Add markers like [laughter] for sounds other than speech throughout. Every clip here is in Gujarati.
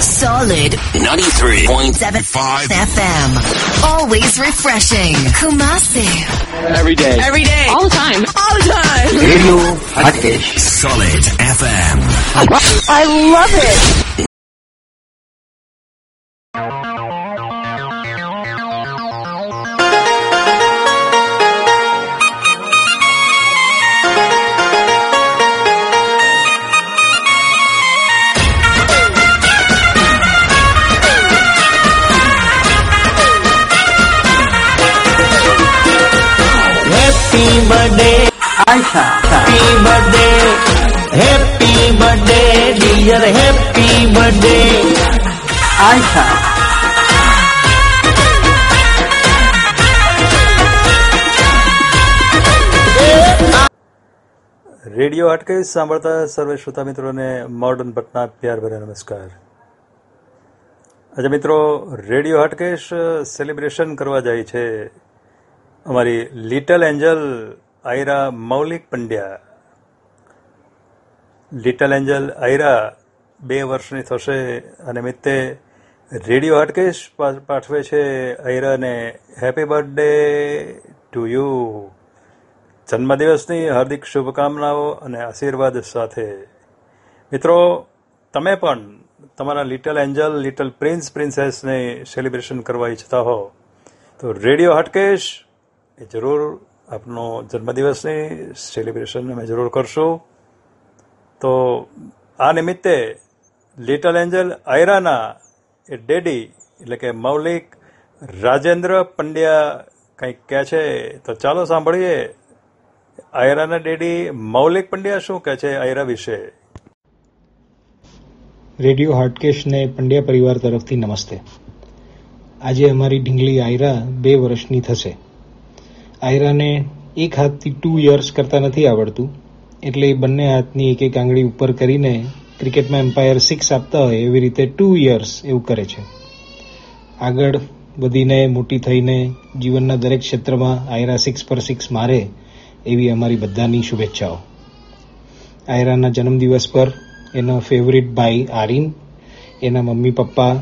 Solid 93.75 FM. Always refreshing. Kumasi. Every day. Every day. All the time. All the time. Radio Hotcase. Solid FM. I love it. Happy birthday, Aisha. Happy birthday. Happy birthday, dear. Happy birthday, Aisha. Radio Hatkesh સાંભળતા સર્વે શ્રોતા મિત્રોને મોર્ડન પટના પ્યાર ભર્યા નમસ્કાર આજે મિત્રો રેડિયો હટકેશ સેલિબ્રેશન કરવા જાય છે અમારી little angel Ayra Maulik Pandya. Little angel Ayra બે વર્ષની થશે અને મિત્તે રેડિયો હાટકેશ પાઠવે છે આયરાને હેપી બર્થડે ટુ યુ. જન્મદિવસની હાર્દિક શુભકામનાઓ અને આશીર્વાદ સાથે. મિત્રો, તમે પણ તમારા લિટલ એન્જલ, લિટલ પ્રિન્સ, પ્રિન્સેસને સેલિબ્રેશન કરવા ઈચ્છતા હો. તો રેડિયો હટકેશ એ જરૂર આપનો જન્મદિવસની સેલિબ્રેશન અમે જરૂર કરશું. તો આ નિમિત્તે લિટલ એન્જલ આયરાના એ ડેડી એટલે કે મૌલિક રાજેન્દ્ર પંડ્યા કંઈક કહે છે, તો ચાલો સાંભળીએ. આયરાના ડેડી મૌલિક પંડ્યા શું કહે છે આયરા વિશે? રેડિયો હાટકેશને પંડ્યા પરિવાર તરફથી નમસ્તે. આજે અમારી ઢીંગલી આયરા બે વર્ષની થશે. આયરાને એક હાથથી ટુ યર્સ કરતા નથી આવડતું. એટલે એ બંને હાથની એક એક આંગળી ઉપર કરીને ક્રિકેટમાં એમ્પાયર સિક્સ આપતા હોય એવી રીતે ટુ યર્સ એવું કરે છે. આગળ વધીને, મોટી થઈને જીવનના દરેક ક્ષેત્રમાં આયરા સિક્સ પર સિક્સ મારે એવી અમારી બધાની શુભેચ્છાઓ. આયરાના જન્મદિવસ પર એના ફેવરિટ ભાઈ આરિન, એના મમ્મી પપ્પા,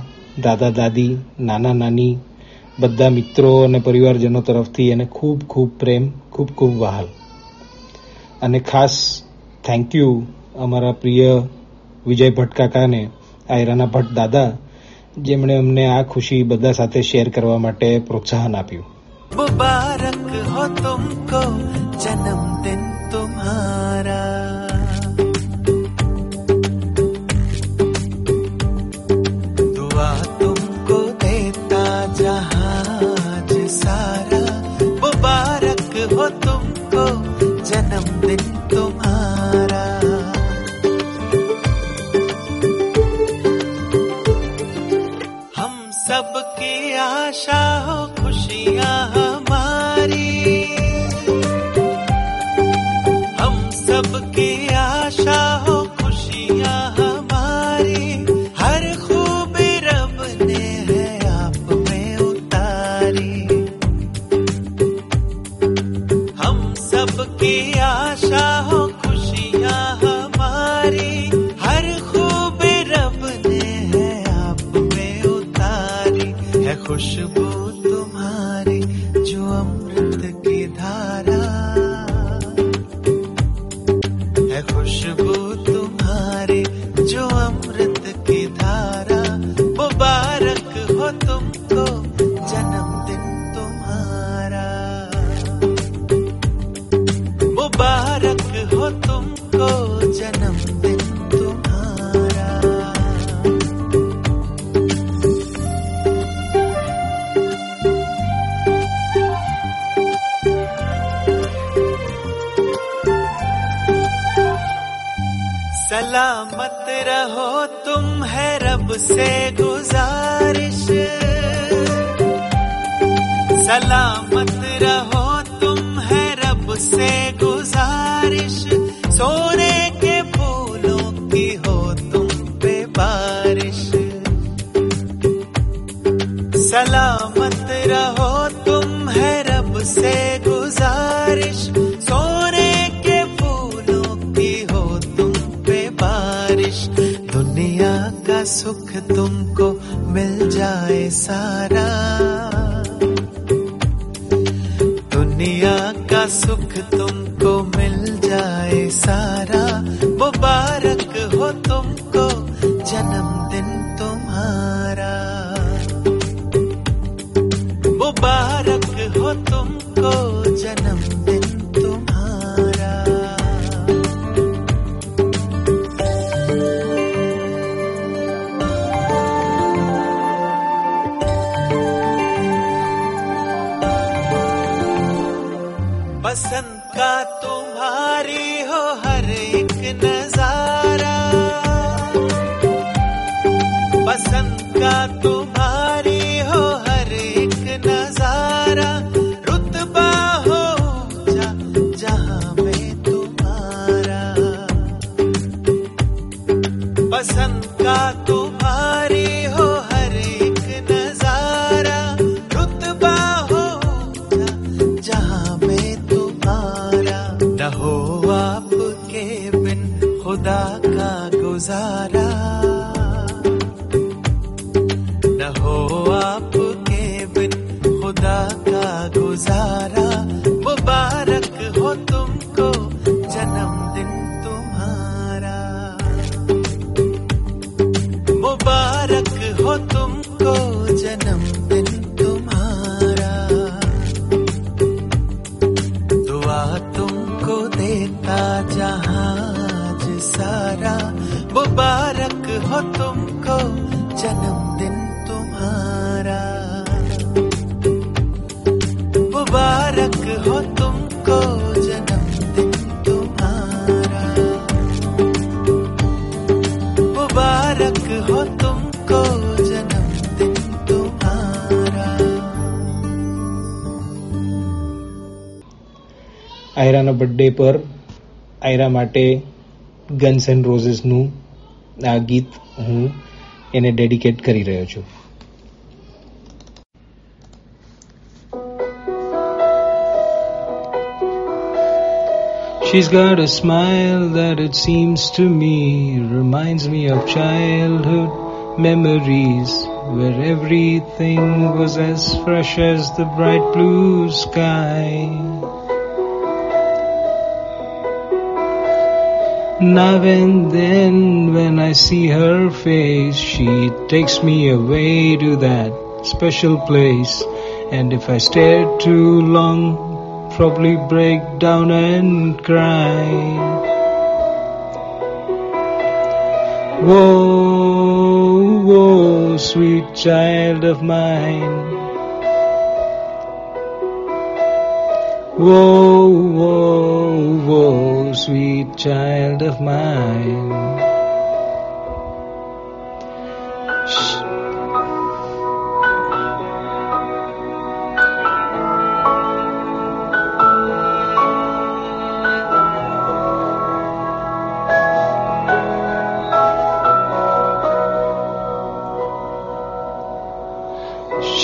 દાદા દાદી, નાના નાની બધા મિત્રો અને પરિવારજનો તરફથી એને ખૂબ ખૂબ પ્રેમ, ખૂબ ખૂબ વહાલ. અને ખાસ થેન્ક યુ અમારા પ્રિય વિજય ભટ્ટ કાકાને, આયરાના ભટ્ટ દાદા, જેમણે અમને આ ખુશી બધા સાથે શેર કરવા માટે પ્રોત્સાહન આપ્યું. મુબારક હો તુમકો, જન્મદિન તુમ્હારા. سلامت رہو تم ہے رب سے گزارش۔ سلامت رہو تم ہے رب سے گزارش۔ سونے کے پھولوں کی ہو تم پہ بارش۔ سلامت رہو تم ہے رب سے گزارش۔ سکھ تم کو مل جائے سارا۔ دنیا کا سکھ تم کو مل جائے سارا۔ बसंत का तुम्हारी तुमको देता जहाज सारा मुबारक हो तुमको जन्मदिन આયરાના બર્થડે પર આયરા માટે ગન્સ એન્ડ રોઝેસનું આ ગીત હું એને ડેડિકેટ કરી રહ્યો છું She's got a smile that it seems to me reminds me of childhood memories where everything was as fresh as the bright blue sky. Now and then when I see her face, she takes me away to that special place. And if I stare too long, probably break down and cry. Whoa, whoa, sweet child of mine. Whoa, whoa, sweet child of mine.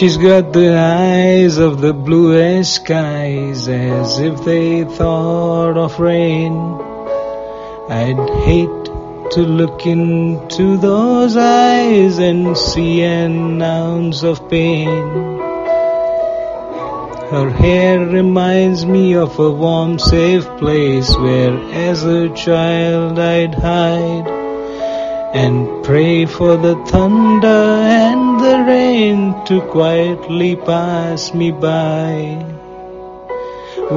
She's got the eyes of the bluest skies as if they thought of rain. I'd hate to look into those eyes and see an ounce of pain. Her hair reminds me of a warm, safe place where as a child I'd hide and pray for the thunder and the rain to quietly pass me by. Oh,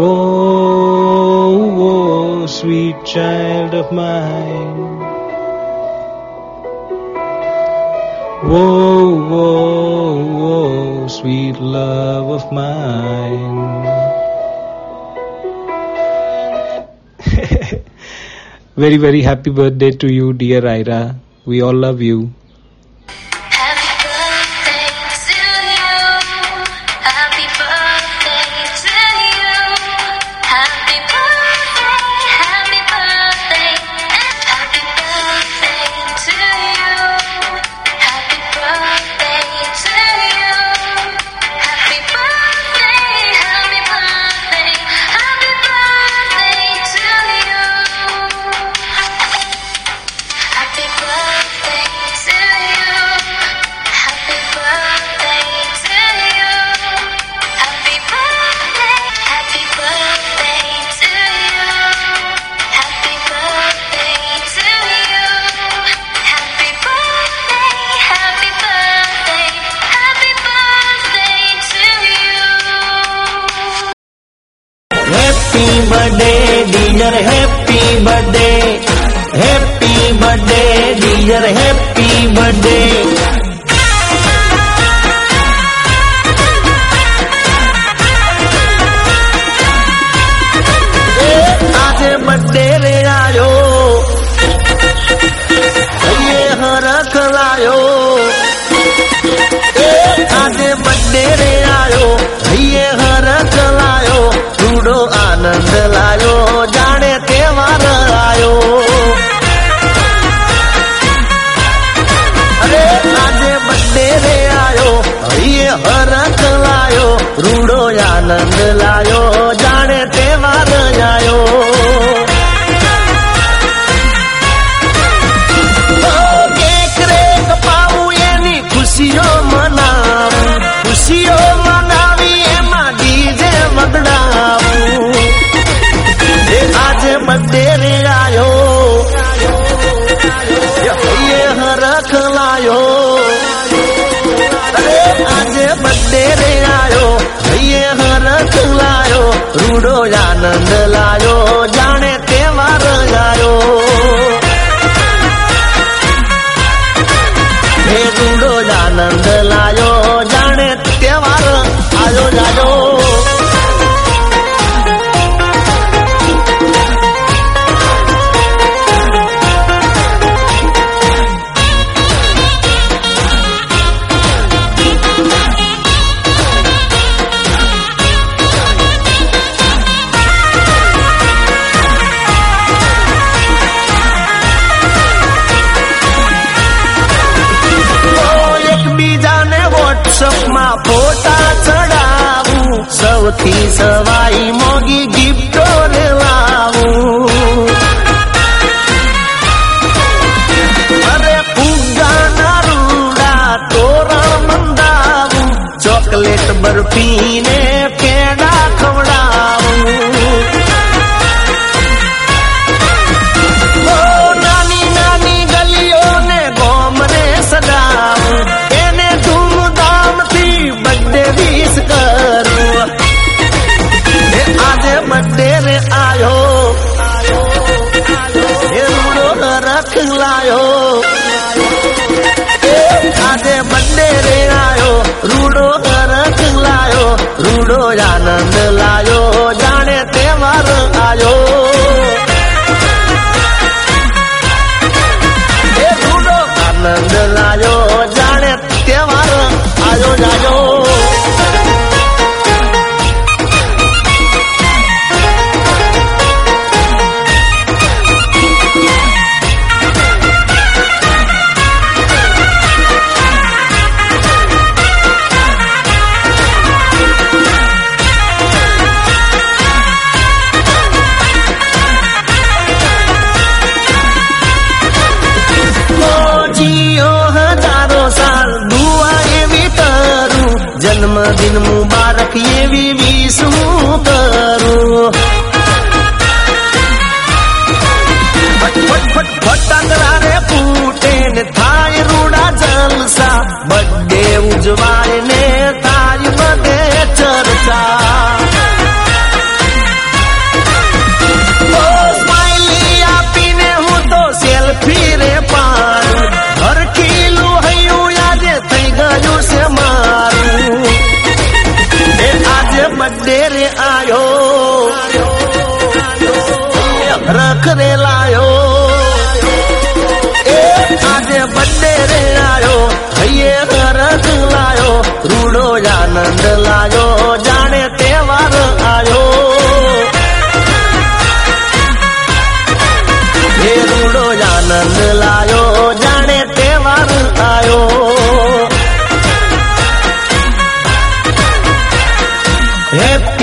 oh, oh sweet child of mine. Whoa, whoa, whoa, sweet love of mine. [laughs] very, very happy birthday to you, dear Ira. We all love you. birthday. આનંદ લાયો જાણે તે વાર આવ્યો na na બરફી ને પેડા ખવડા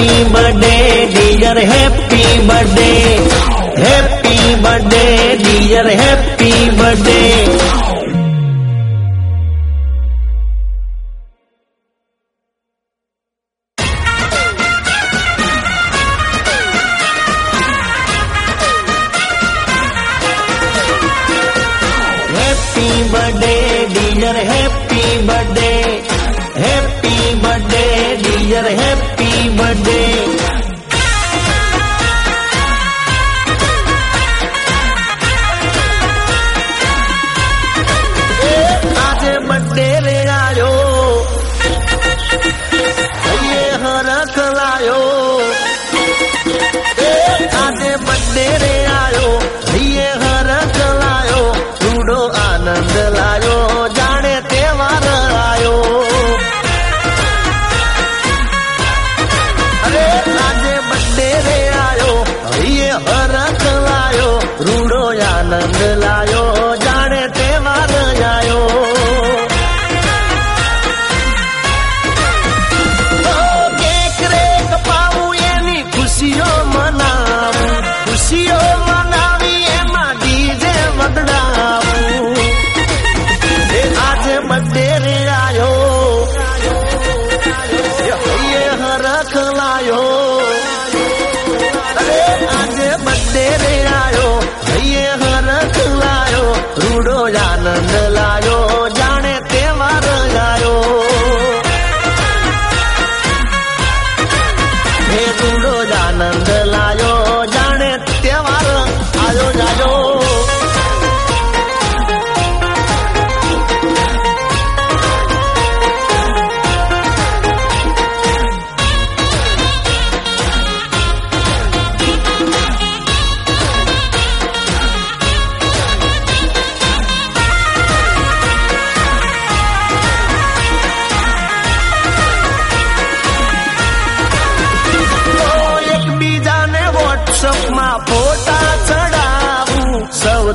happy birthday dear happy birthday happy birthday dear happy birthday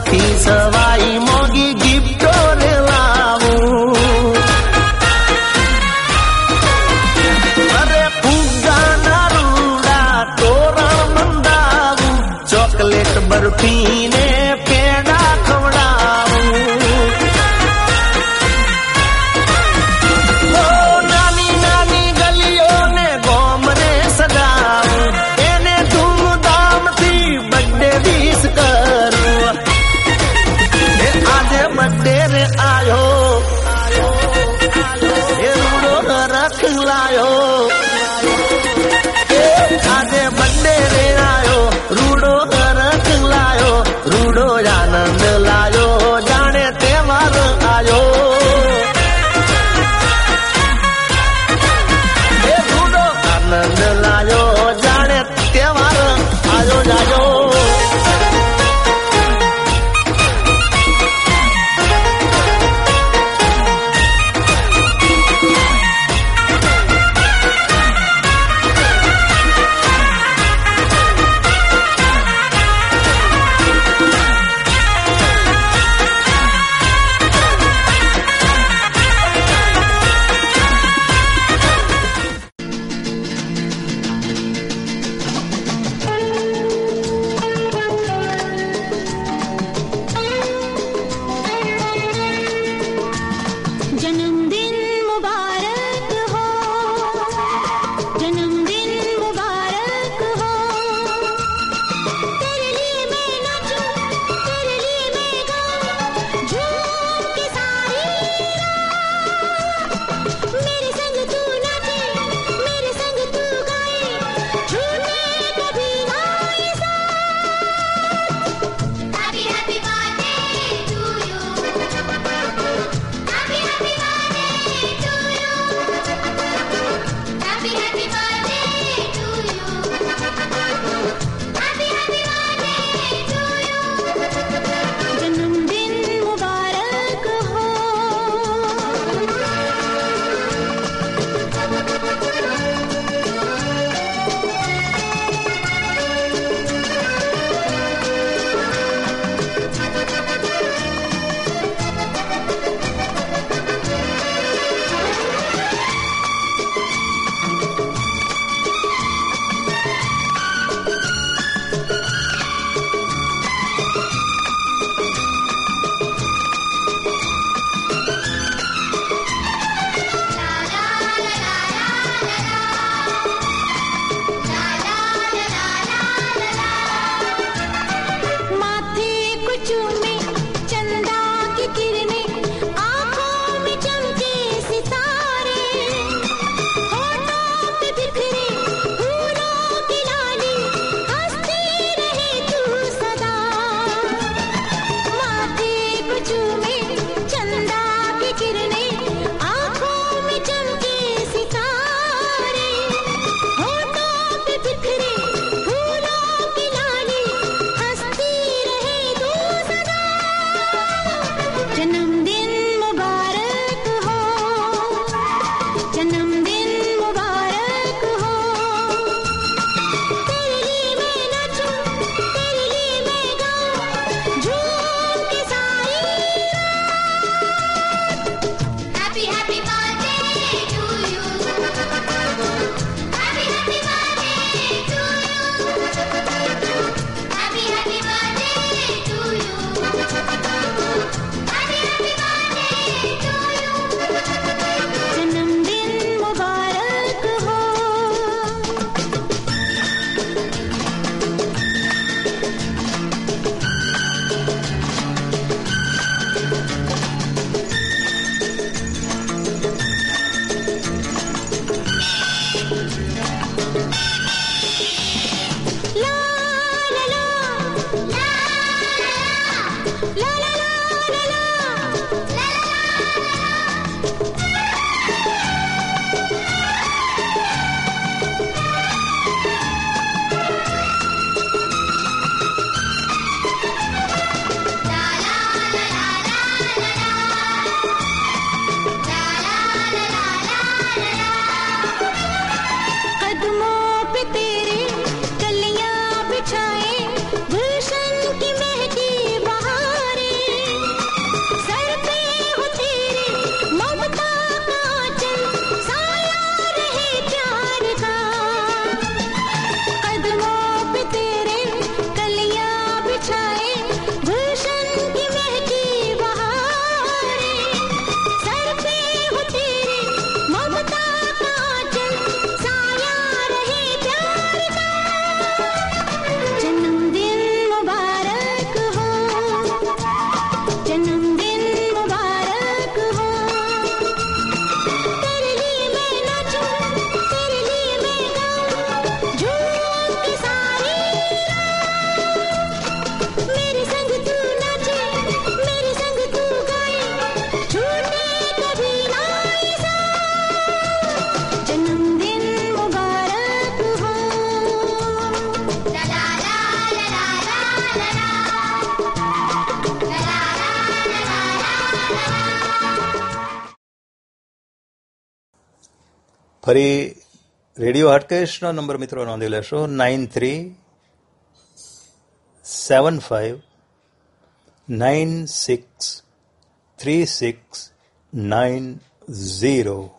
fees ફરી રેડિયો હાટકેશનો નંબર મિત્રો નોંધી લેશો. Nine three seven five nine six, three, six, nine, zero.